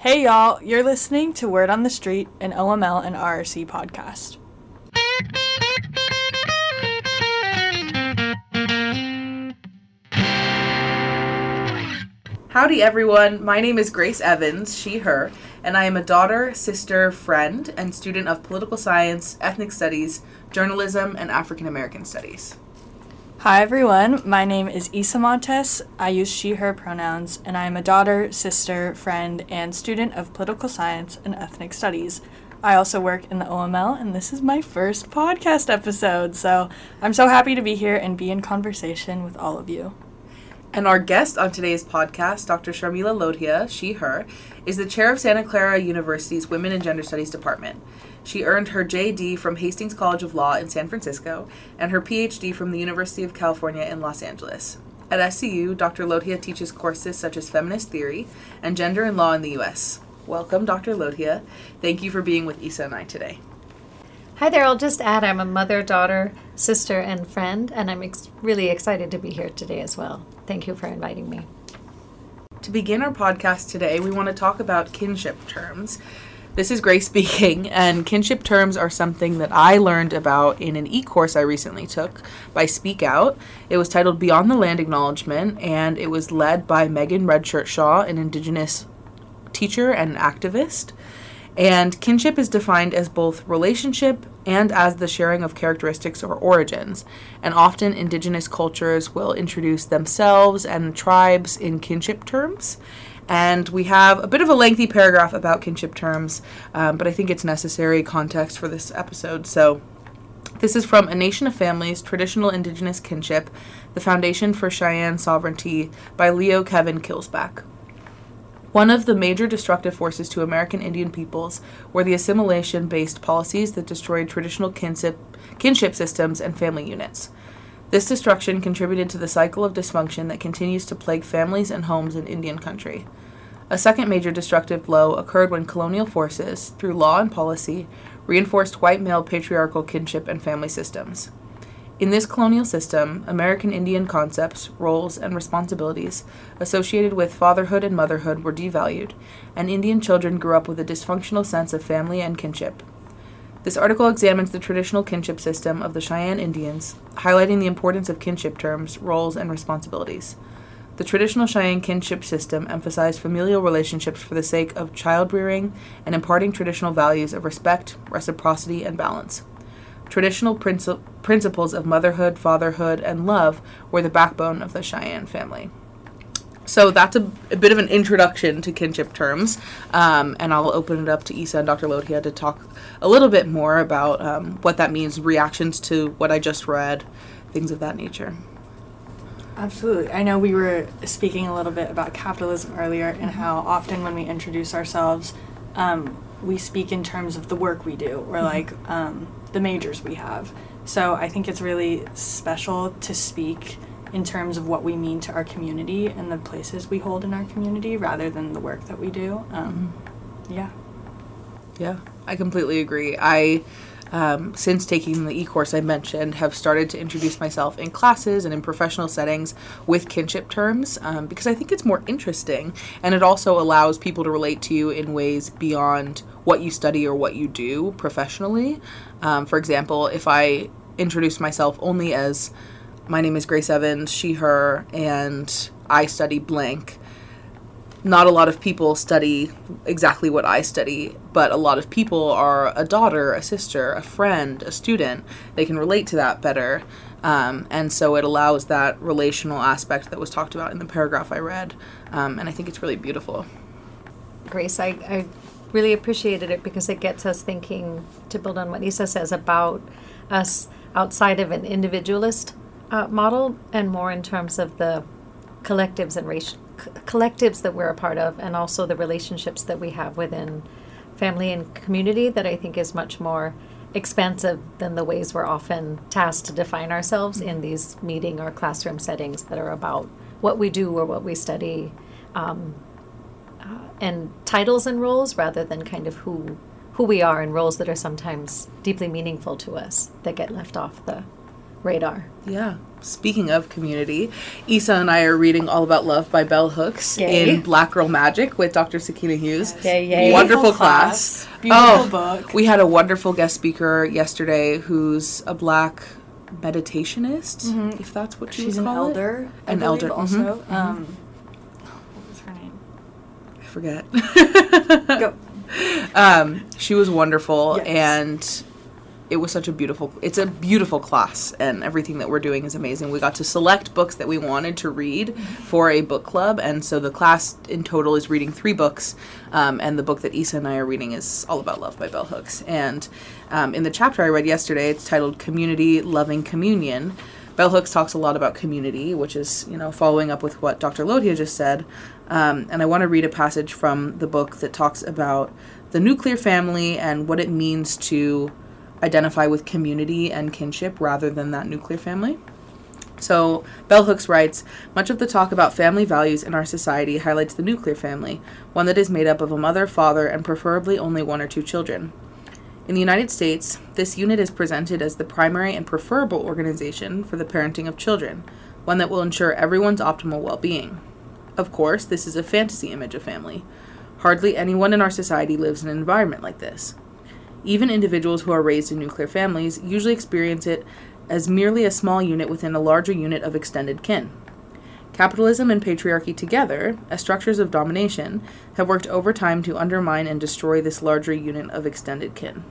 Hey y'all, you're listening to Word on the Street, an OML and RRC podcast. Howdy, everyone. My name is Grace Evans, she, her, and I am a daughter, sister, friend, and student of political science, ethnic studies, journalism, and African American studies. Hi everyone, my name is Isa Montes. I use she, her pronouns, and I am a daughter, sister, friend, and student of political science and ethnic studies. I also work in the OML, and this is my first podcast episode, so I'm so happy to be here and be in conversation with all of you. And our guest on today's podcast, Dr. Sharmila Lodhia, she, her, is the chair of Santa Clara University's Women and Gender Studies Department. She earned her JD from Hastings College of Law in San Francisco and her PhD from the University of California in Los Angeles. At SCU, Dr. Lodhia teaches courses such as feminist theory and gender and law in the U.S. Welcome, Dr. Lodhia. Thank you for being with Isa and I today. Hi there. I'll just add I'm a mother, daughter, sister, and friend, and I'm ex- really excited to be here today as well. Thank you for inviting me. To begin our podcast today, we want to talk about kinship terms. This is Grace speaking, and kinship terms are something that I learned about in an e course I recently took by Speak Out. It was titled Beyond the Land Acknowledgement, and it was led by Megan Red Shirt-Shaw, an Indigenous teacher and activist. And kinship is defined as both relationship and as the sharing of characteristics or origins. And often indigenous cultures will introduce themselves and tribes in kinship terms. And we have a bit of a lengthy paragraph about kinship terms, um, but I think it's necessary context for this episode. So this is from A Nation of Families Traditional Indigenous Kinship, the Foundation for Cheyenne Sovereignty by Leo Kevin Killsback. One of the major destructive forces to American Indian peoples were the assimilation based policies that destroyed traditional kinship, kinship systems and family units. This destruction contributed to the cycle of dysfunction that continues to plague families and homes in Indian country. A second major destructive blow occurred when colonial forces, through law and policy, reinforced white male patriarchal kinship and family systems. In this colonial system, American Indian concepts, roles, and responsibilities associated with fatherhood and motherhood were devalued, and Indian children grew up with a dysfunctional sense of family and kinship. This article examines the traditional kinship system of the Cheyenne Indians, highlighting the importance of kinship terms, roles, and responsibilities. The traditional Cheyenne kinship system emphasized familial relationships for the sake of child rearing and imparting traditional values of respect, reciprocity, and balance. Traditional princi- principles of motherhood, fatherhood, and love were the backbone of the Cheyenne family. So that's a, a bit of an introduction to kinship terms, um, and I'll open it up to Isa and Dr. Lodhia to talk a little bit more about um, what that means, reactions to what I just read, things of that nature. Absolutely. I know we were speaking a little bit about capitalism earlier and how often when we introduce ourselves, um, we speak in terms of the work we do or like um, the majors we have. So I think it's really special to speak in terms of what we mean to our community and the places we hold in our community rather than the work that we do. Um, yeah. Yeah, I completely agree. I, um, since taking the e course I mentioned, have started to introduce myself in classes and in professional settings with kinship terms um, because I think it's more interesting and it also allows people to relate to you in ways beyond what you study or what you do professionally. Um, for example, if I introduce myself only as my name is Grace Evans, she, her, and I study blank. Not a lot of people study exactly what I study, but a lot of people are a daughter, a sister, a friend, a student. They can relate to that better. Um, and so it allows that relational aspect that was talked about in the paragraph I read. Um, and I think it's really beautiful. Grace, I, I really appreciated it because it gets us thinking, to build on what Lisa says, about us outside of an individualist uh, model and more in terms of the collectives and race, c- collectives that we're a part of and also the relationships that we have within family and community that I think is much more expansive than the ways we're often tasked to define ourselves in these meeting or classroom settings that are about what we do or what we study um, uh, and titles and roles rather than kind of who who we are and roles that are sometimes deeply meaningful to us that get left off the radar. Yeah. Speaking of community, Isa and I are reading All About Love by Bell Hooks Yay. in Black Girl Magic with Dr. Sakina Hughes. Yay, yay. Wonderful class. class. Beautiful oh, book. We had a wonderful guest speaker yesterday who's a black meditationist, Mhm. if that's what you She's would an call it. elder. I An elder, Also, mhm. um, what was her name? I forget. Go. um, she was wonderful Yes. and it was such a beautiful it's a beautiful class and everything that we're doing is amazing we got to select books that we wanted to read for a book club and so the class in total is reading three books um, and the book that isa and i are reading is all about love by bell hooks and um, in the chapter i read yesterday it's titled community loving communion Bell Hooks talks a lot about community, which is, you know, following up with what Dr. Lodhia just said. Um, and I want to read a passage from the book that talks about the nuclear family and what it means to identify with community and kinship rather than that nuclear family. So, Bell Hooks writes Much of the talk about family values in our society highlights the nuclear family, one that is made up of a mother, father, and preferably only one or two children. In the United States, this unit is presented as the primary and preferable organization for the parenting of children, one that will ensure everyone's optimal well being. Of course, this is a fantasy image of family. Hardly anyone in our society lives in an environment like this. Even individuals who are raised in nuclear families usually experience it as merely a small unit within a larger unit of extended kin. Capitalism and patriarchy together, as structures of domination, have worked over time to undermine and destroy this larger unit of extended kin.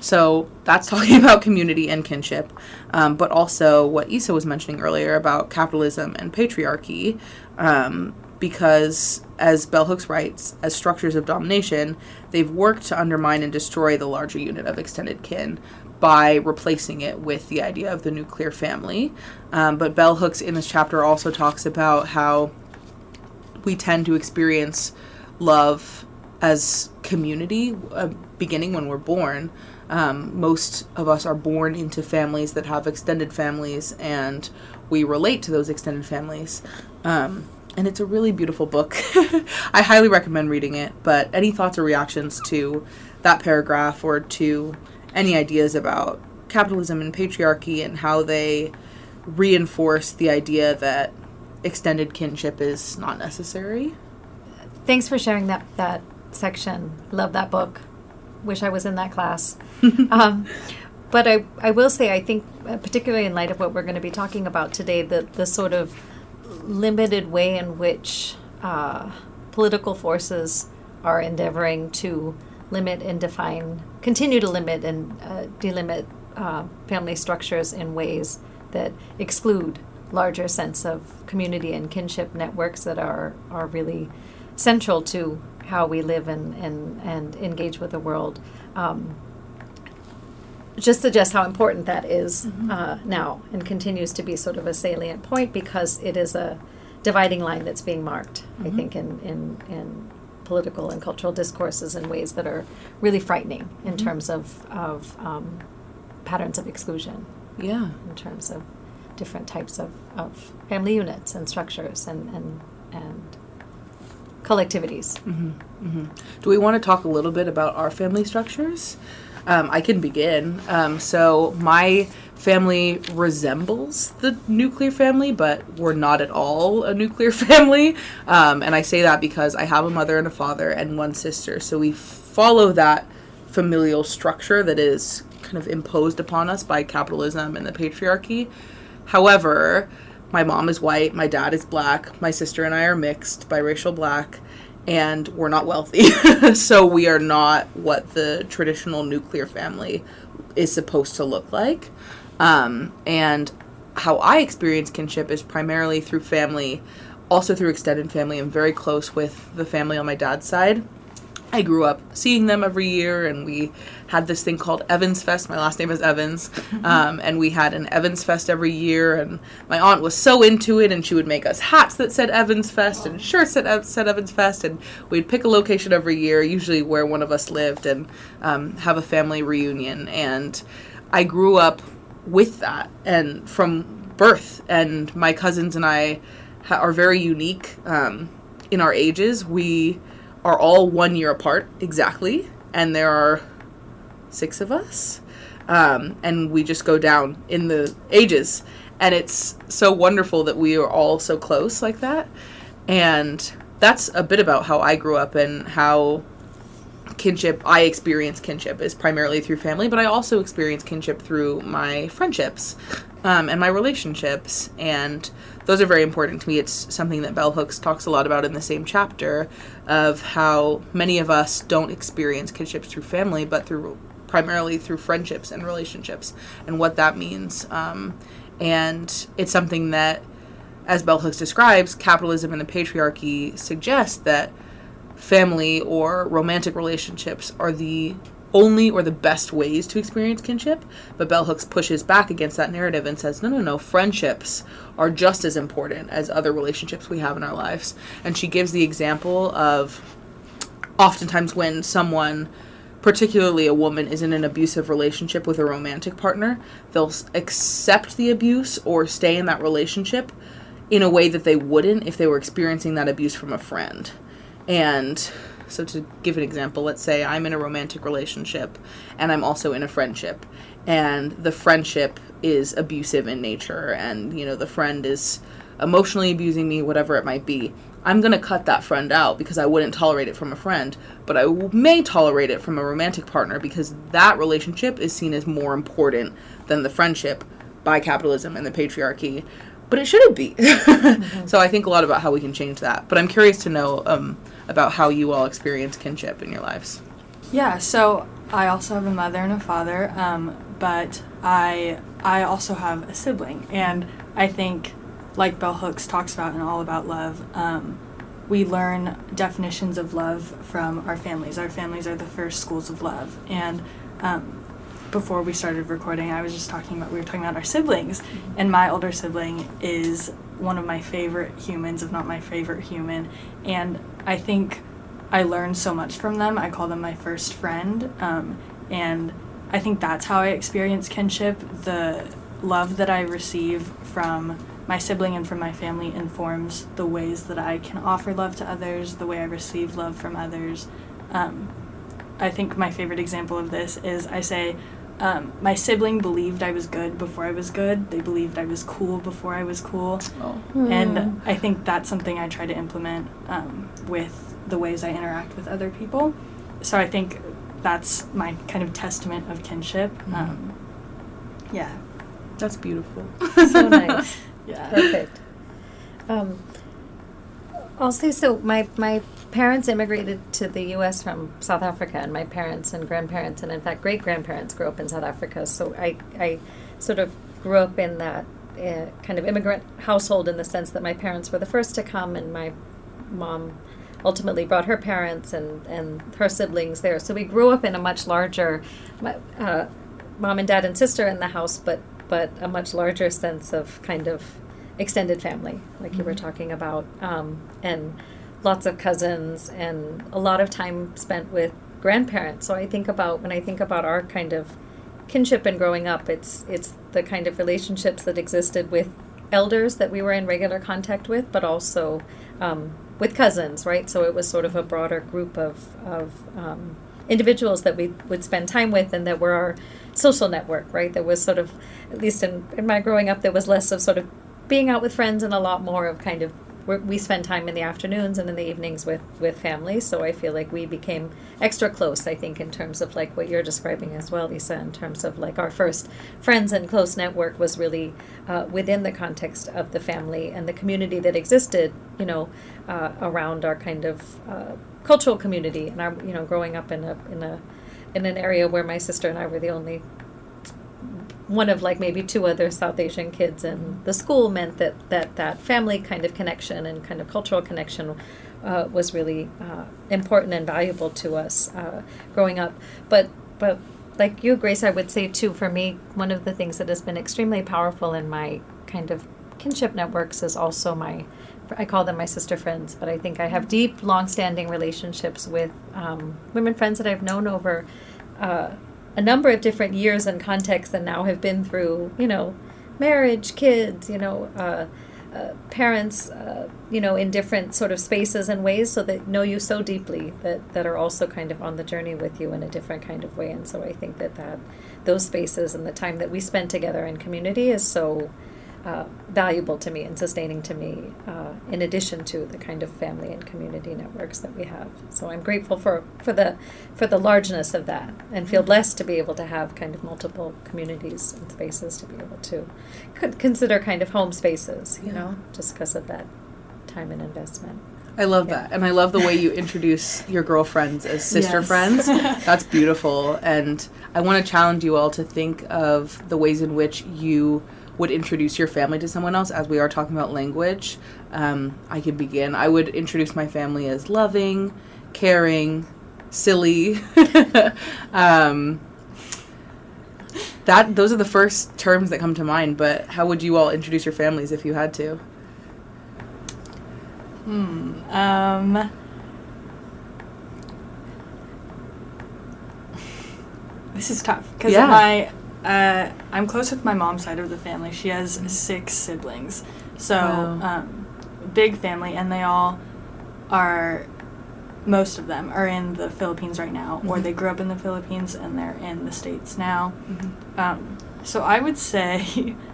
So that's talking about community and kinship, um, but also what Isa was mentioning earlier about capitalism and patriarchy, um, because as Bell Hooks writes, as structures of domination, they've worked to undermine and destroy the larger unit of extended kin by replacing it with the idea of the nuclear family. Um, but Bell Hooks in this chapter also talks about how we tend to experience love as community uh, beginning when we're born. Um, most of us are born into families that have extended families, and we relate to those extended families. Um, and it's a really beautiful book. I highly recommend reading it. But any thoughts or reactions to that paragraph or to any ideas about capitalism and patriarchy and how they reinforce the idea that extended kinship is not necessary? Thanks for sharing that that section. Love that book. Wish I was in that class. um, but I, I will say, I think, uh, particularly in light of what we're going to be talking about today, the, the sort of limited way in which uh, political forces are endeavoring to limit and define, continue to limit and uh, delimit uh, family structures in ways that exclude larger sense of community and kinship networks that are, are really central to how we live and, and, and engage with the world. Um, just suggests how important that is, mm-hmm. uh, now and continues to be sort of a salient point because it is a dividing line that's being marked, I mm-hmm. think, in, in, in political and cultural discourses in ways that are really frightening in mm-hmm. terms of, of um, patterns of exclusion, Yeah. in terms of different types of, of family units and structures and, and, and collectivities. Do we want to talk a little bit about our family structures? Um, I can begin. Um, so, my family resembles the nuclear family, but we're not at all a nuclear family. Um, and I say that because I have a mother and a father and one sister. So, we follow that familial structure that is kind of imposed upon us by capitalism and the patriarchy. However, my mom is white, my dad is black, my sister and I are mixed, biracial black, and we're not wealthy. so we are not what the traditional nuclear family is supposed to look like. Um, and how I experience kinship is primarily through family, also through extended family. I'm very close with the family on my dad's side. I grew up seeing them every year, and we had this thing called Evans Fest. My last name is Evans, um, and we had an Evans Fest every year. And my aunt was so into it, and she would make us hats that said Evans Fest and shirts that ev- said Evans Fest. And we'd pick a location every year, usually where one of us lived, and um, have a family reunion. And I grew up with that, and from birth. And my cousins and I ha- are very unique um, in our ages. We are all one year apart exactly, and there are six of us. um, and we just go down in the ages. And it's so wonderful that we are all so close like that. And that's a bit about how I grew up and how kinship I experience kinship is primarily through family, but I also experience kinship through my friendships um, and my relationships, and those are very important to me. It's something that Bell Hooks talks a lot about in the same chapter of how many of us don't experience kinships through family, but through primarily through friendships and relationships, and what that means. Um, and it's something that, as Bell Hooks describes, capitalism and the patriarchy suggest that family or romantic relationships are the only or the best ways to experience kinship. But Bell Hooks pushes back against that narrative and says, no, no, no, friendships are just as important as other relationships we have in our lives. And she gives the example of oftentimes when someone particularly a woman is in an abusive relationship with a romantic partner they'll accept the abuse or stay in that relationship in a way that they wouldn't if they were experiencing that abuse from a friend and so, to give an example, let's say I'm in a romantic relationship and I'm also in a friendship, and the friendship is abusive in nature, and you know, the friend is emotionally abusing me, whatever it might be. I'm going to cut that friend out because I wouldn't tolerate it from a friend, but I may tolerate it from a romantic partner because that relationship is seen as more important than the friendship by capitalism and the patriarchy but it shouldn't be. mm-hmm. So I think a lot about how we can change that. But I'm curious to know um, about how you all experience kinship in your lives. Yeah, so I also have a mother and a father, um, but I I also have a sibling, and I think, like Bell Hooks talks about in All About Love, um, we learn definitions of love from our families. Our families are the first schools of love, and um, before we started recording, I was just talking about we were talking about our siblings, mm-hmm. and my older sibling is one of my favorite humans, if not my favorite human, and I think I learned so much from them. I call them my first friend, um, and I think that's how I experience kinship. The love that I receive from my sibling and from my family informs the ways that I can offer love to others, the way I receive love from others. Um, I think my favorite example of this is I say, um, my sibling believed I was good before I was good. They believed I was cool before I was cool. Oh. And hmm. I think that's something I try to implement um, with the ways I interact with other people. So I think that's my kind of testament of kinship. Mm. Um, yeah. That's beautiful. so nice. yeah. Perfect. Um, I'll say so. My my parents immigrated to the U.S. from South Africa, and my parents and grandparents, and in fact great grandparents, grew up in South Africa. So I, I sort of grew up in that uh, kind of immigrant household in the sense that my parents were the first to come, and my mom ultimately brought her parents and, and her siblings there. So we grew up in a much larger, uh, mom and dad and sister in the house, but but a much larger sense of kind of extended family, like mm-hmm. you were mm-hmm. talking about, um, and lots of cousins and a lot of time spent with grandparents. So I think about when I think about our kind of kinship and growing up, it's it's the kind of relationships that existed with elders that we were in regular contact with, but also um, with cousins, right? So it was sort of a broader group of of um, individuals that we would spend time with, and that were our social network, right? There was sort of, at least in, in my growing up, there was less of sort of being out with friends and a lot more of kind of we spend time in the afternoons and in the evenings with with family so i feel like we became extra close i think in terms of like what you're describing as well Isa in terms of like our first friends and close network was really uh, within the context of the family and the community that existed you know uh, around our kind of uh, cultural community. And our you know growing up in a in a in an area where my sister and i were the only one of like maybe two other South Asian kids in the school meant that that, that family kind of connection and kind of cultural connection uh, was really uh, important and valuable to us uh, growing up. But but like you, Grace, I would say too. For me, one of the things that has been extremely powerful in my kind of kinship networks is also my I call them my sister friends, but I think I have deep, long-standing relationships with um, women friends that I've known over uh, a number of different years and contexts and now have been through, you know, marriage, kids, you know, uh, uh, parents, uh, you know, in different sort of spaces and ways, so that know you so deeply that that are also kind of on the journey with you in a different kind of way. And so I think that that those spaces and the time that we spend together in community is so uh, valuable to me and sustaining to me, uh, in addition to the kind of family and community networks that we have. So I'm grateful for, for the for the largeness of that, and feel blessed to be able to have kind of multiple communities and spaces to be able to could consider kind of home spaces, you Yeah. know, just because of that time and investment. I love Yeah. that. And I love the way you introduce your girlfriends as sister Yes. friends. That's beautiful. And I want to challenge you all to think of the ways in which you would introduce your family to someone else as we are talking about language. Um, I could begin. I would introduce my family as loving, caring, silly. um, that those are the first terms that come to mind, but how would you all introduce your families if you had to? Hmm. Um. This is tough because Yeah. my uh, I'm close with my mom's side of the family. She has six siblings, so Wow. um, big family, and they all are. Most of them are in the Philippines right now, or Mhm. they grew up in the Philippines and they're in the states now. Um, so I would say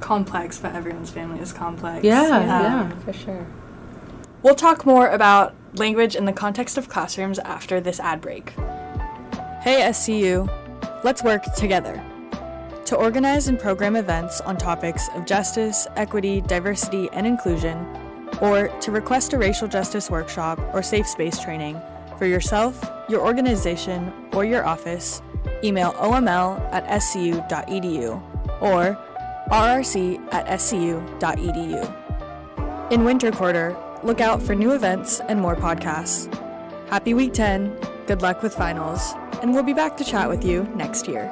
complex, but everyone's family is complex. Yeah, Um, yeah. for sure. We'll talk more about language in the context of classrooms after this ad break. Hey SCU, let's work together. To organize and program events on topics of justice, equity, diversity, and inclusion, or to request a racial justice workshop or safe space training for yourself, your organization, or your office, email oml at scu.edu or rrc at scu.edu. In winter quarter, look out for new events and more podcasts. Happy week 10, good luck with finals, and we'll be back to chat with you next year.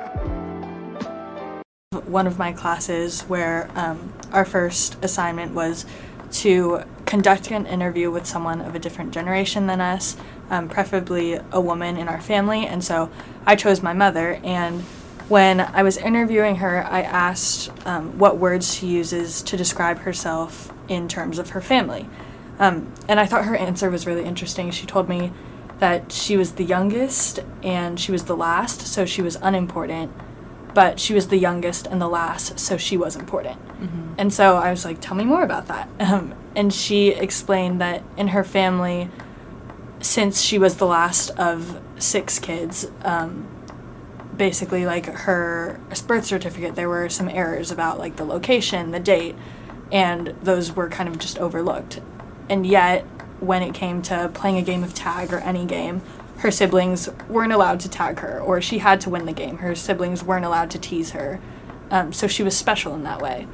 One of my classes where um, our first assignment was to conduct an interview with someone of a different generation than us, um, preferably a woman in our family, and so I chose my mother. And when I was interviewing her, I asked um, what words she uses to describe herself in terms of her family. Um, and I thought her answer was really interesting. She told me that she was the youngest and she was the last, so she was unimportant, but she was the youngest and the last, so she was important. And so I was like, tell me more about that. Um, and she explained that in her family, since she was the last of six kids, um, basically like her birth certificate, there were some errors about like the location, the date, and those were kind of just overlooked. And yet, when it came to playing a game of tag or any game, her siblings weren't allowed to tag her, or she had to win the game. Her siblings weren't allowed to tease her. Um, so she was special in that way.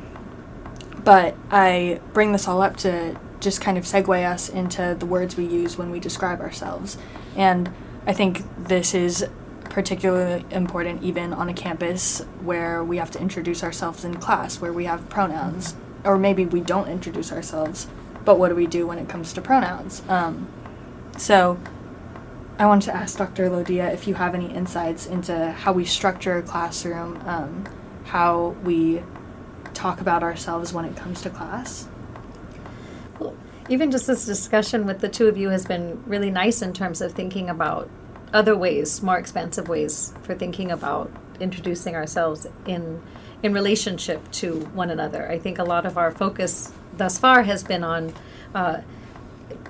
But I bring this all up to just kind of segue us into the words we use when we describe ourselves. And I think this is particularly important even on a campus where we have to introduce ourselves in class, where we have pronouns. Or maybe we don't introduce ourselves, but what do we do when it comes to pronouns? Um, so I wanted to ask Dr. Lodhia if you have any insights into how we structure a classroom, um, how we talk about ourselves when it comes to class. Well, even just this discussion with the two of you has been really nice in terms of thinking about other ways, more expansive ways for thinking about introducing ourselves in in relationship to one another. I think a lot of our focus thus far has been on uh,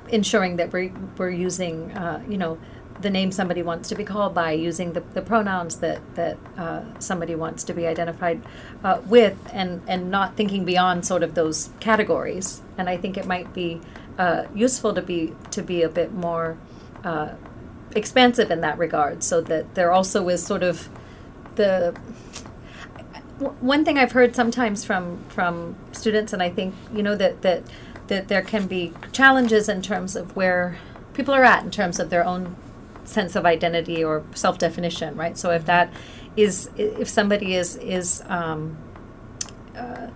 ensuring that we're, we're using, uh, you know, the name somebody wants to be called by, using the, the pronouns that, that uh, somebody wants to be identified uh, with, and, and not thinking beyond sort of those categories. And I think it might be uh, useful to be to be a bit more uh, expansive in that regard, so that there also is sort of the w- one thing I've heard sometimes from from students, and I think you know that that that there can be challenges in terms of where people are at in terms of their own sense of identity or self definition, right? So if that is if somebody is is um, uh,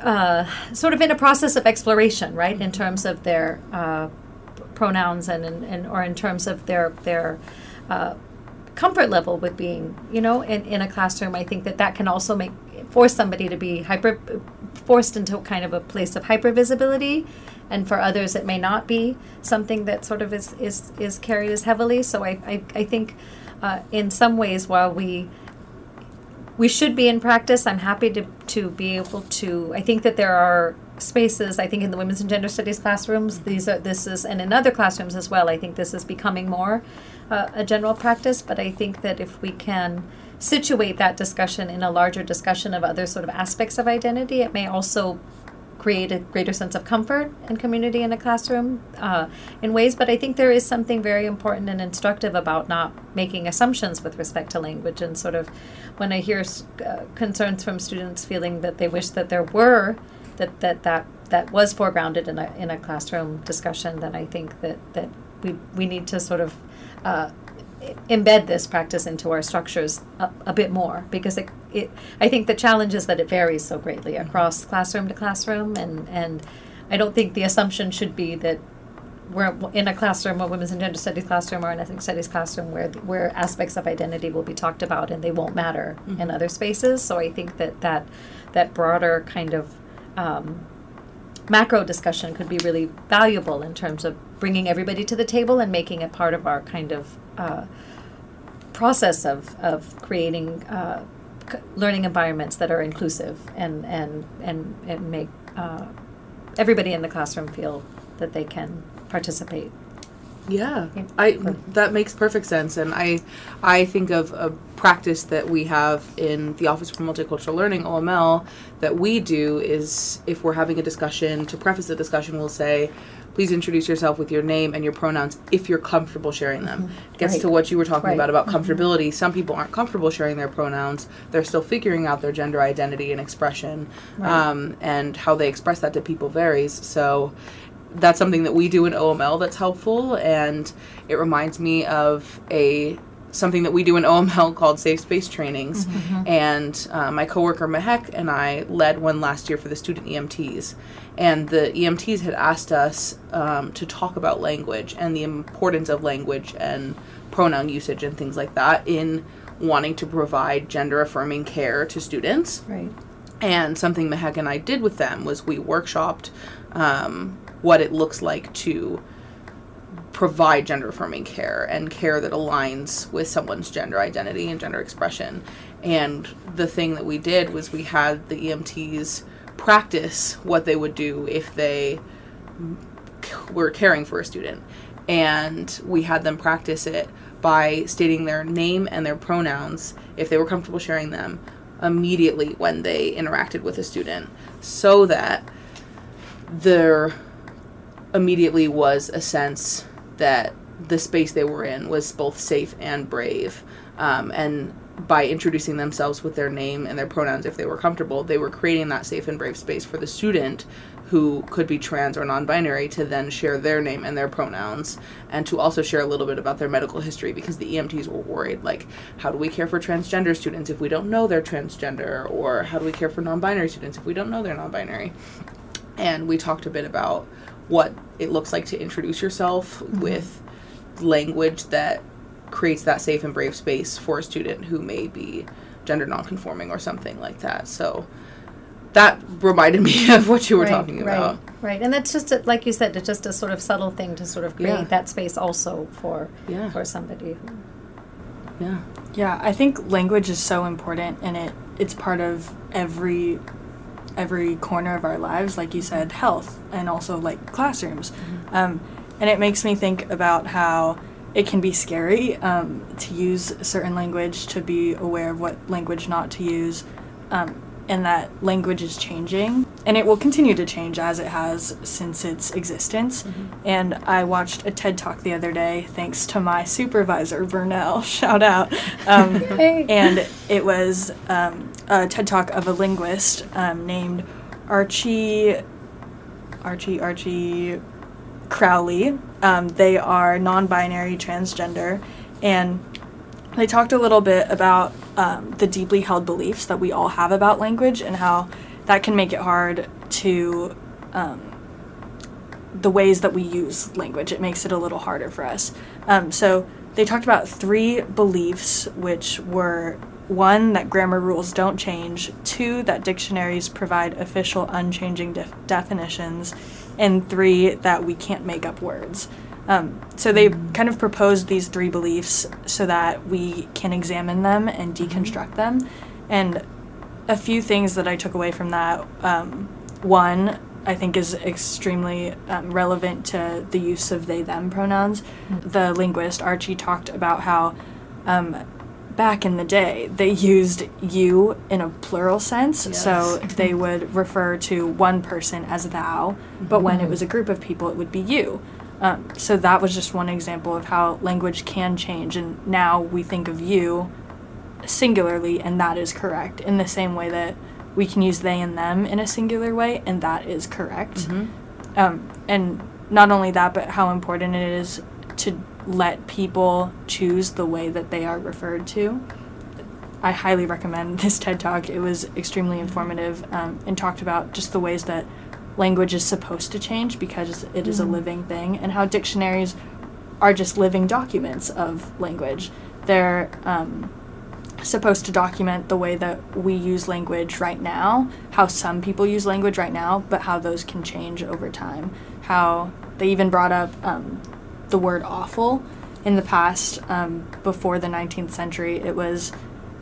uh, sort of in a process of exploration, right, in terms of their uh, pronouns and, and, and or in terms of their their uh, comfort level with being, you know, in, in a classroom. I think that that can also make force somebody to be hyper forced into kind of a place of hyper visibility and for others it may not be something that sort of is is, is carried as heavily so i i, I think uh, in some ways while we we should be in practice i'm happy to to be able to i think that there are spaces i think in the women's and gender studies classrooms these are this is and in other classrooms as well i think this is becoming more uh, a general practice but i think that if we can situate that discussion in a larger discussion of other sort of aspects of identity, it may also create a greater sense of comfort and community in a classroom uh, in ways. But I think there is something very important and instructive about not making assumptions with respect to language. And sort of when I hear uh, concerns from students feeling that they wish that there were that that that that was foregrounded in a in a classroom discussion, then I think that that we we need to sort of uh, embed this practice into our structures a, a bit more because it, it, I think the challenge is that it varies so greatly mm-hmm. across classroom to classroom and, and I don't think the assumption should be that we're in a classroom, a women's and gender studies classroom or an ethnic studies classroom where where aspects of identity will be talked about and they won't matter mm-hmm. in other spaces. So I think that that, that broader kind of um, macro discussion could be really valuable in terms of bringing everybody to the table and making it part of our kind of uh, process of, of creating uh, c- learning environments that are inclusive and, and, and, and make uh, everybody in the classroom feel that they can participate. Yeah, I that makes perfect sense, and I I think of a practice that we have in the Office for Multicultural Learning (OML) that we do is if we're having a discussion to preface the discussion, we'll say, please introduce yourself with your name and your pronouns if you're comfortable sharing them. Mm-hmm. Gets right. to what you were talking right. about about mm-hmm. comfortability. Some people aren't comfortable sharing their pronouns. They're still figuring out their gender identity and expression, right. um, and how they express that to people varies. So that's something that we do in OML that's helpful, and it reminds me of a something that we do in OML called Safe Space Trainings. Mm-hmm. And uh, my coworker Mehek and I led one last year for the student EMTs. And the EMTs had asked us um, to talk about language and the importance of language and pronoun usage and things like that in wanting to provide gender affirming care to students. Right. And something Mehek and I did with them was we workshopped um, what it looks like to provide gender affirming care and care that aligns with someone's gender identity and gender expression. And the thing that we did was we had the EMTs practice what they would do if they were caring for a student. And we had them practice it by stating their name and their pronouns, if they were comfortable sharing them, immediately when they interacted with a student, so that there immediately was a sense that the space they were in was both safe and brave. Um, and by introducing themselves with their name and their pronouns, if they were comfortable, they were creating that safe and brave space for the student who could be trans or non binary to then share their name and their pronouns and to also share a little bit about their medical history because the EMTs were worried like, how do we care for transgender students if we don't know they're transgender? Or how do we care for non binary students if we don't know they're non binary? And we talked a bit about what it looks like to introduce yourself mm-hmm. with language that creates that safe and brave space for a student who may be gender nonconforming or something like that. So that reminded me of what you were right, talking about. Right, right. And that's just, a, like you said, it's just a sort of subtle thing to sort of create yeah. that space also for yeah. for somebody. yeah. Yeah, I think language is so important and it it's part of every every corner of our lives, like you said, health and also like classrooms. Mm-hmm. Um, and it makes me think about how it can be scary um, to use certain language, to be aware of what language not to use, um, and that language is changing. And it will continue to change as it has since its existence. Mm-hmm. And I watched a TED talk the other day, thanks to my supervisor, Vernell. Shout out. Um, and it was um, a TED talk of a linguist um, named Archie. Archie, Archie Crowley. Um, they are non binary transgender, and they talked a little bit about um, the deeply held beliefs that we all have about language and how that can make it hard to. Um, the ways that we use language, it makes it a little harder for us. Um, so, they talked about three beliefs, which were one, that grammar rules don't change, two, that dictionaries provide official unchanging def- definitions, and three, that we can't make up words. Um, so they kind of proposed these three beliefs so that we can examine them and deconstruct them. And a few things that I took away from that um, one, I think is extremely um, relevant to the use of they them pronouns. The linguist Archie talked about how um, back in the day they used you in a plural sense. So they would refer to one person as thou, but when it was a group of people, it would be you. Um, so that was just one example of how language can change, and now we think of you singularly, and that is correct. In the same way that we can use they and them in a singular way, and that is correct. Um, and not only that, but how important it is to let people choose the way that they are referred to. I highly recommend this TED Talk. It was extremely informative um, and talked about just the ways that language is supposed to change because it is a living thing and how dictionaries are just living documents of language. They're um, supposed to document the way that we use language right now, how some people use language right now, but how those can change over time. How they even brought up um, the word awful in the past, um, before the 19th century, it was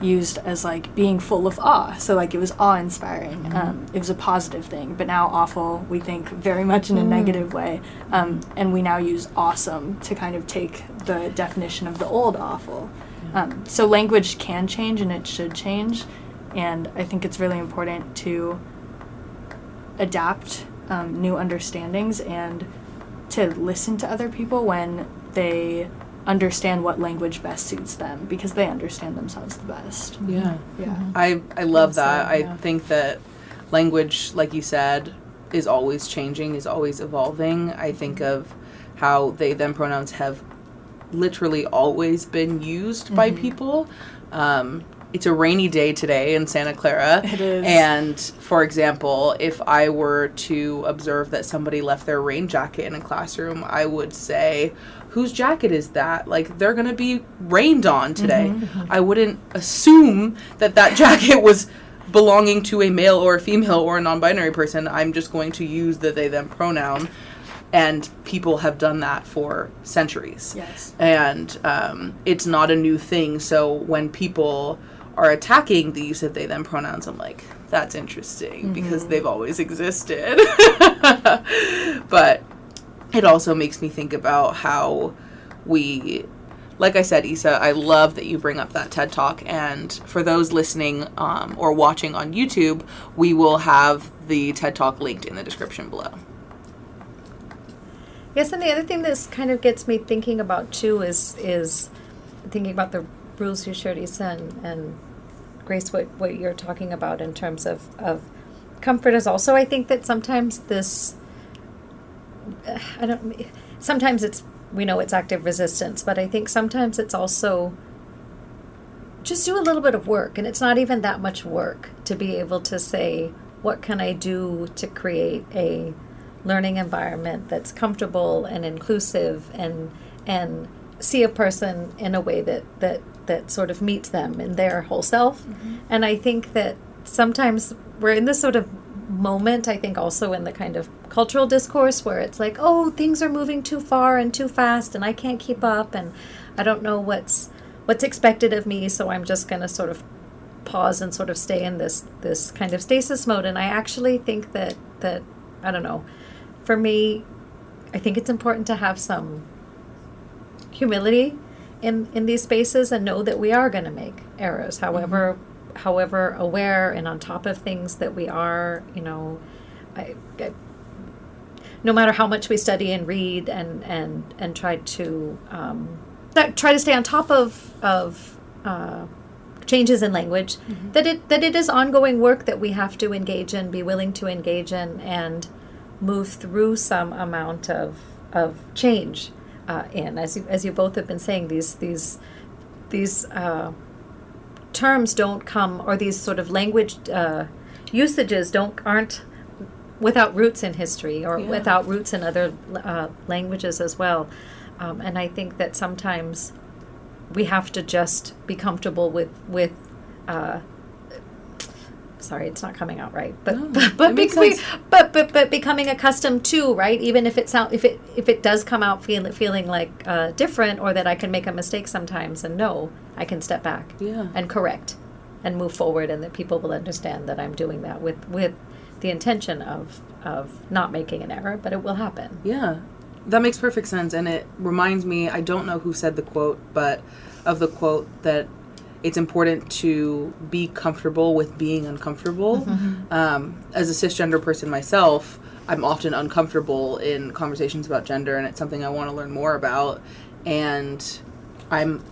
used as like being full of awe. So, like, it was awe inspiring. Um, it was a positive thing. But now, awful, we think very much in a negative way. Um, and we now use awesome to kind of take the definition of the old awful. Um, so language can change and it should change, and I think it's really important to adapt um, new understandings and to listen to other people when they understand what language best suits them because they understand themselves the best. Yeah. Yeah. I I love Well that. said, I think that language, like you said, is always changing, is always evolving. I think of how they them pronouns have literally always been used by people. Um, it's a rainy day today in Santa Clara. It is. And for example, if I were to observe that somebody left their rain jacket in a classroom, I would say, whose jacket is that? Like, they're going to be rained on today. I wouldn't assume that that jacket was belonging to a male or a female or a non binary person. I'm just going to use the they them pronoun. And people have done that for centuries Yes. and um, it's not a new thing. So when people are attacking the use of they them pronouns, I'm like, that's interesting because they've always existed. but it also makes me think about how we like I said, Isa, I love that you bring up that TED Talk. And for those listening um, or watching on YouTube, we will have the TED Talk linked in the description below. Yes, and the other thing that kind of gets me thinking about too is is thinking about the rules you shared, Isa and, and Grace, what, what you're talking about in terms of, of comfort is also I think that sometimes this I don't sometimes it's we know it's active resistance, but I think sometimes it's also just do a little bit of work and it's not even that much work to be able to say what can I do to create a learning environment that's comfortable and inclusive and and see a person in a way that that that sort of meets them in their whole self. Mm-hmm. And i think that sometimes we're in this sort of moment i think also in the kind of cultural discourse where it's like oh things are moving too far and too fast and i can't keep up and i don't know what's what's expected of me so i'm just going to sort of pause and sort of stay in this this kind of stasis mode. And i actually think that that i don't know for me i think it's important to have some humility in in these spaces and know that we are going to make errors however however aware and on top of things that we are you know I, I no matter how much we study and read and and and try to um, try to stay on top of of uh, changes in language that it that it is ongoing work that we have to engage in be willing to engage in and move through some amount of of change uh, in as you as you both have been saying these these these uh, terms don't come or these sort of language uh, usages don't aren't without roots in history or Yeah. without roots in other uh, languages as well um, and I think that sometimes we have to just be comfortable with with. Sorry, it's not coming out right, but No, but but, be- but but but becoming accustomed to right, even if it sound if it if it does come out feel, feeling like uh, different or that I can make a mistake sometimes and no, I can step back Yeah. and correct and move forward, and that people will understand that I'm doing that with with the intention of of not making an error, but it will happen. Yeah, that makes perfect sense. And it reminds me, I don't know who said the quote, but of the quote that it's important to be comfortable with being uncomfortable. Um, as a cisgender person myself, I'm often uncomfortable in conversations about gender, and it's something I want to learn more about. And I'm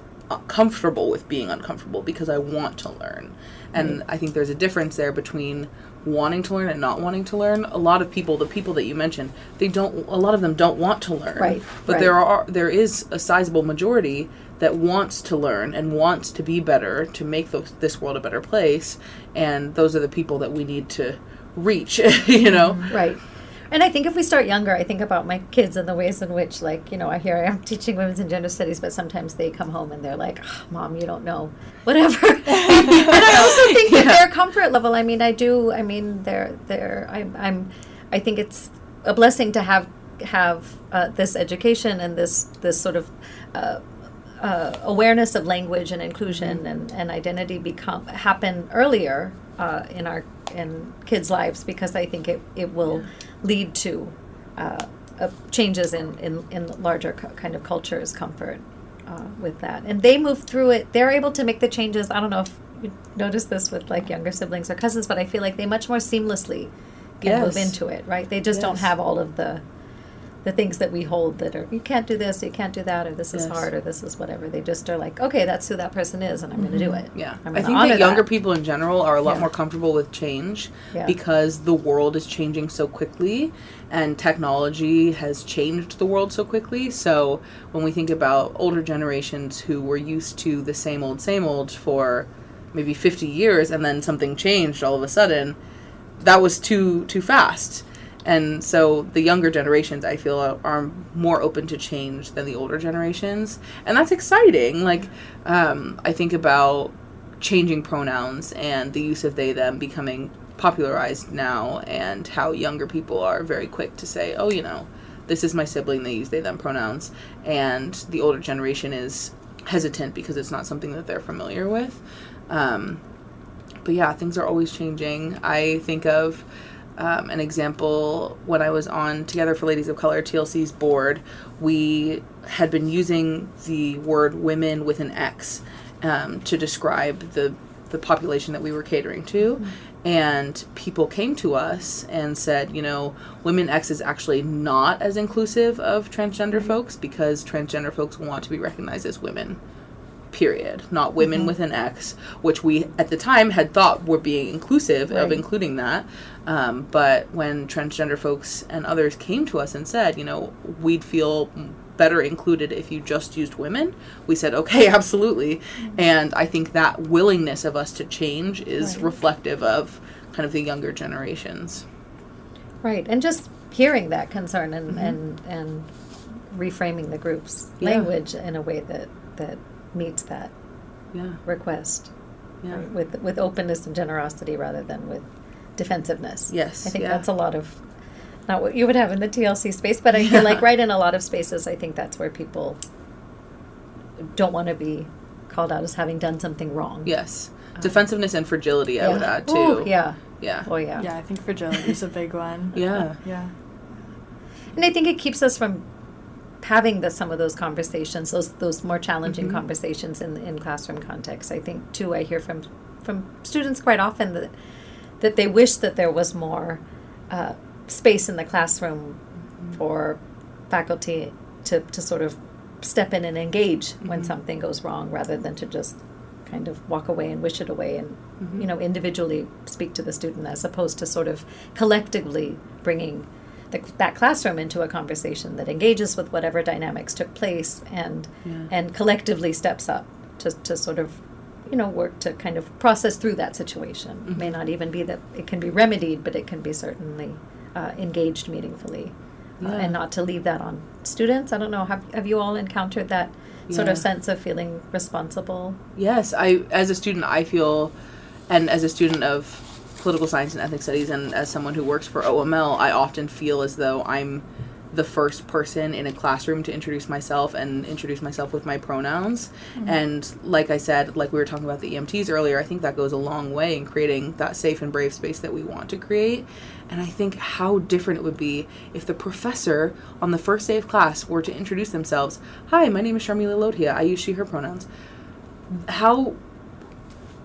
comfortable with being uncomfortable because I want to learn. And I think there's a difference there between wanting to learn and not wanting to learn. A lot of people, the people that you mentioned, they don't. A lot of them don't want to learn. Right, But right. there are there is a sizable majority that wants to learn and wants to be better to make those, this world a better place. And those are the people that we need to reach. you know. Right. And I think if we start younger, I think about my kids and the ways in which, like, you know, I hear I am teaching women's and gender studies, but sometimes they come home and they're like, "Ah, "Mom, you don't know, whatever." and I also think that their comfort level. I mean, I do. I mean, they're they're. I'm. I'm I think it's a blessing to have have uh, this education and this this sort of. Uh, uh, awareness of language and inclusion and, and identity become happen earlier uh, in our in kids' lives because I think it, it will lead to uh, uh, changes in, in, in larger kind of cultures comfort uh, with that. And they move through it. They're able to make the changes. I don't know if you notice this with like younger siblings or cousins but I feel like they much more seamlessly can move into it right? They just don't have all of the the things that we hold that are you can't do this, you can't do that, or this is hard, or this is whatever. They just are like, okay, that's who that person is, and I'm going to do mm-hmm. it. Yeah, I think that younger that. people in general are a lot Yeah. more comfortable with change Yeah. because the world is changing so quickly and technology has changed the world so quickly. So when we think about older generations who were used to the same old, same old for maybe 50 years and then something changed all of a sudden, that was too too fast. And so the younger generations, I feel, are, more open to change than the older generations, and that's exciting. Like, um, I think about changing pronouns and the use of they them becoming popularized now, and how younger people are very quick to say, "Oh, you know, this is my sibling." They use they them pronouns, and the older generation is hesitant because it's not something that they're familiar with. Um, but yeah, things are always changing. I think of um, an example when I was on Together for Ladies of Color, TLC's board. We had been using the word women with an X um, to describe the the population that we were catering to. And people came to us and said, you know, Women X is actually not as inclusive of transgender folks because transgender folks want to be recognized as women period, not women mm-hmm. with an X, which we at the time had thought were being inclusive of including that. Um, but when transgender folks and others came to us and said, you know, we'd feel better included if you just used women, we said, okay, absolutely. Mm-hmm. And I think that willingness of us to change is Right. reflective of kind of the younger generations. Right, and just hearing that concern and mm-hmm. and, and reframing the group's Yeah. language in a way that that meets that Yeah. request Yeah. right, with with openness and generosity rather than with defensiveness. Yes, I think yeah. that's a lot of not what you would have in the TLC space, but I feel like right in a lot of spaces, I think that's where people don't want to be called out as having done something wrong. Yes. Um, defensiveness and fragility, I would add too. Ooh, yeah. Yeah. Oh yeah. Yeah, I think fragility is a big one. Yeah. Yeah. And I think it keeps us from having the, some of those conversations, those those more challenging Mhm. conversations in in classroom context. I think too. I hear from from students quite often that that they wish that there was more uh, space in the classroom for faculty to to sort of step in and engage when Mhm. something goes wrong, rather than to just kind of walk away and wish it away and Mhm. you know individually speak to the student as opposed to sort of collectively bringing the, that classroom into a conversation that engages with whatever dynamics took place and Yeah. and collectively steps up to, to sort of you know work to kind of process through that situation it may not even be that it can be remedied but it can be certainly uh, engaged meaningfully uh, and not to leave that on students. I don't know. Have have you all encountered that sort of sense of feeling responsible? Yes, I as a student I feel and as a student of political science and ethnic studies and as someone who works for OML, I often feel as though I'm the first person in a classroom to introduce myself and introduce myself with my pronouns. Mm-hmm. And like I said, like we were talking about the EMTs earlier, I think that goes a long way in creating that safe and brave space that we want to create. And I think how different it would be if the professor on the first day of class were to introduce themselves. Hi, my name is Sharmila Lodhia. I use she, her pronouns. How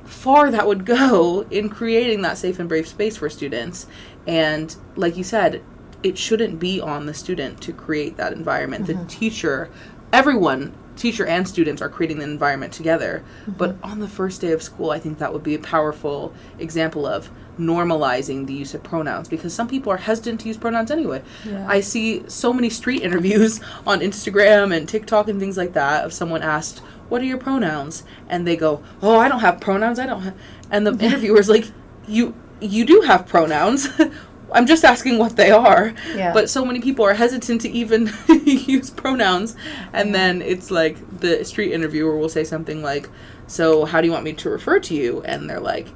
far that would go in creating that safe and brave space for students. And like you said, it shouldn't be on the student to create that environment. The mm-hmm. teacher, everyone, teacher and students are creating the environment together. Mm-hmm. But on the first day of school, I think that would be a powerful example of normalizing the use of pronouns because some people are hesitant to use pronouns anyway. Yeah. I see so many street interviews on Instagram and TikTok and things like that of someone asked, "What are your pronouns?" and they go, "Oh, I don't have pronouns. I don't." have And the interviewer's like, "You you do have pronouns. I'm just asking what they are." Yeah. But so many people are hesitant to even use pronouns, and then it's like the street interviewer will say something like, "So, how do you want me to refer to you?" And they're like,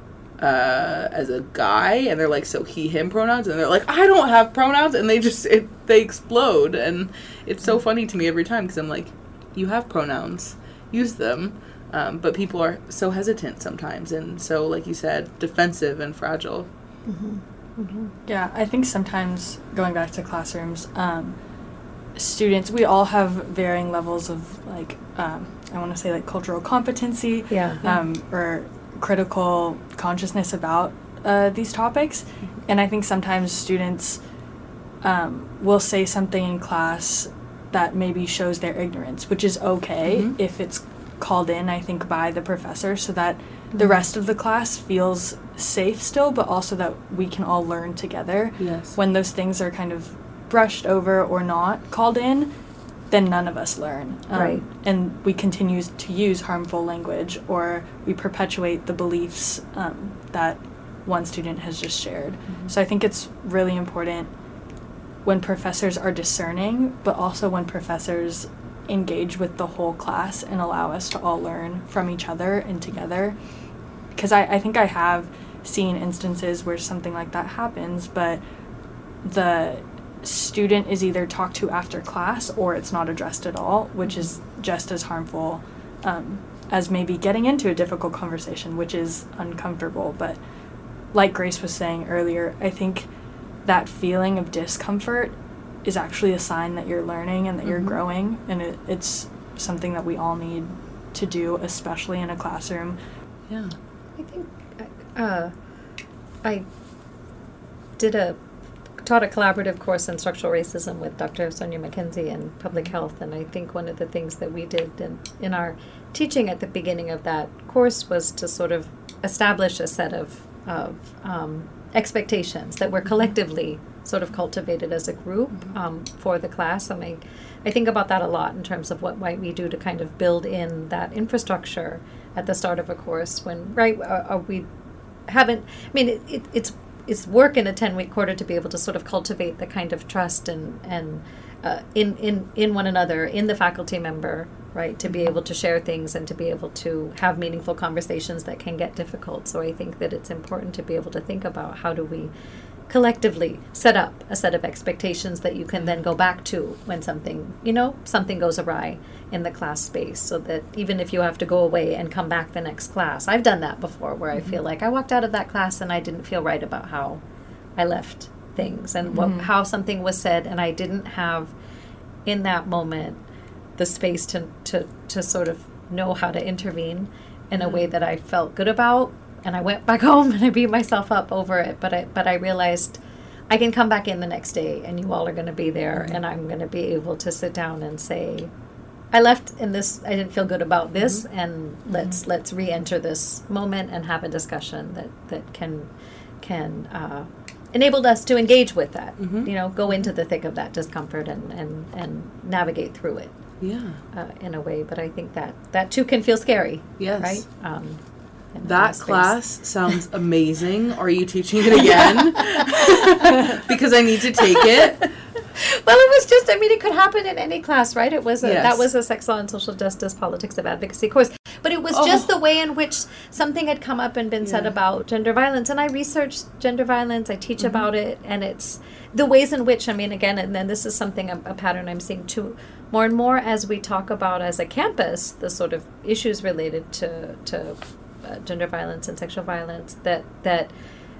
uh, as a guy, and they're like, so he, him pronouns, and they're like, I don't have pronouns, and they just, it, they explode, and it's so funny to me every time because I'm like, you have pronouns, use them, um, but people are so hesitant sometimes, and so, like you said, defensive and fragile. Yeah, I think sometimes going back to classrooms, um, students, we all have varying levels of like, um, I want to say like cultural competency Yeah. um, or critical consciousness about uh, these topics. And I think sometimes students um, will say something in class that maybe shows their ignorance, which is okay Mhm. if it's called in, I think, by the professor so that the rest of the class feels safe still, but also that we can all learn together. Yes. When those things are kind of brushed over or not called in, then none of us learn. Um, Right. And we continue to use harmful language or we perpetuate the beliefs um, that one student has just shared. So I think it's really important when professors are discerning, but also when professors engage with the whole class and allow us to all learn from each other and together. Because I, I think I have seen instances where something like that happens, but the student is either talked to after class or it's not addressed at all, which is just as harmful um, as maybe getting into a difficult conversation, which is uncomfortable. But like Grace was saying earlier, I think that feeling of discomfort is actually a sign that you're learning and that you're Mhm. growing, and it, it's something that we all need to do, especially in a classroom. Yeah. I think uh, I did a taught a collaborative course in structural racism with Dr. Sonia McKenzie in public health, and I think one of the things that we did in, in our teaching at the beginning of that course was to sort of establish a set of of um, expectations that were collectively sort of cultivated as a group mm-hmm. um, for the class. And I, I think about that a lot in terms of what might we do to kind of build in that infrastructure at the start of a course when right are, are we haven't i mean it, it, it's it's work in a 10 week quarter to be able to sort of cultivate the kind of trust and and uh, in in in one another in the faculty member right to be able to share things and to be able to have meaningful conversations that can get difficult. So i think that it's important to be able to think about how do we collectively set up a set of expectations that you can then go back to when something you know something goes awry in the class space so that even if you have to go away and come back the next class i've done that before where i feel like i walked out of that class and i didn't feel right about how i left things and what, Mhm. how something was said and i didn't have in that moment the space to, to, to sort of know how to intervene in a way that I felt good about. And I went back home and I beat myself up over it. But I, but I realized I can come back in the next day and you all are going to be there and I'm going to be able to sit down and say, I left in this, I didn't feel good about this and let's, let's re-enter this moment and have a discussion that, that can, can, uh, enabled us to engage with that, Mhm. you know, go into the thick of that discomfort and, and, and navigate through it Yeah. uh, in a way. But I think that that too can feel scary, Yes. right? Um, That class sounds amazing. Are you teaching it again? because I need to take it. well, it was just, I mean, it could happen in any class, right? It was a, Yes. that was a sex law and social justice, politics of advocacy course. But it was Oh. just the way in which something had come up and been said about gender violence. And I researched gender violence, I teach Mm-hmm. about it, and it's the ways in which, I mean, again, and then this is something, a, a pattern I'm seeing too, more and more as we talk about as a campus, the sort of issues related to, to uh, gender violence and sexual violence, that, that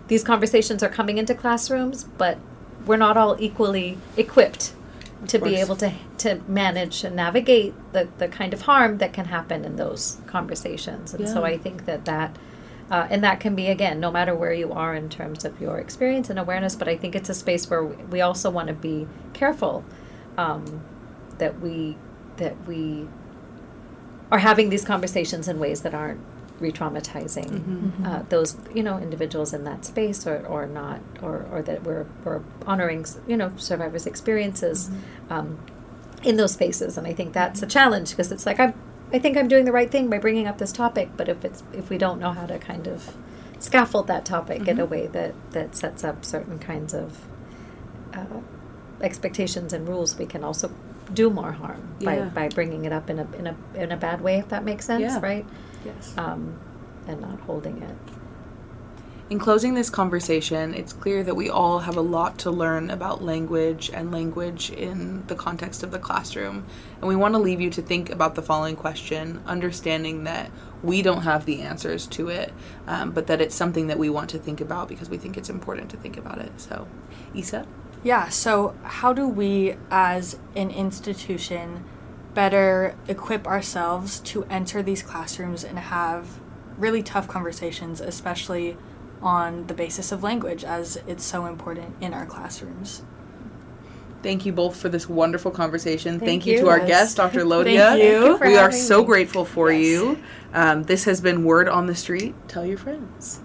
these conversations are coming into classrooms, but we're not all equally equipped to be able to to manage and navigate the, the kind of harm that can happen in those conversations. And so I think that that uh, and that can be again no matter where you are in terms of your experience and awareness. But I think it's a space where we also want to be careful um, that we that we are having these conversations in ways that aren't re-traumatizing Mm-hmm. uh, those you know individuals in that space or, or not or, or that we're, we're honoring you know survivors experiences um, in those spaces and I think that's a challenge because it's like I'm I think I'm doing the right thing by bringing up this topic but if it's if we don't know how to kind of scaffold that topic in a way that that sets up certain kinds of uh, expectations and rules we can also do more harm by, Yeah. by bringing it up in a, in a in a bad way if that makes sense Yeah. right Yes. um, and not holding it In closing this conversation, it's clear that we all have a lot to learn about language and language in the context of the classroom. And we want to leave you to think about the following question, understanding that we don't have the answers to it, um, but that it's something that we want to think about because we think it's important to think about it. So, Isa? Yeah, so how do we as an institution better equip ourselves to enter these classrooms and have really tough conversations, especially on the basis of language, as it's so important in our classrooms? Thank you both for this wonderful conversation. Thank, Thank you, to our guest, Dr. Lodhia. Thank you. Thank you we are so me. grateful for Yes. you. Um, this has been Word on the Street. Tell your friends.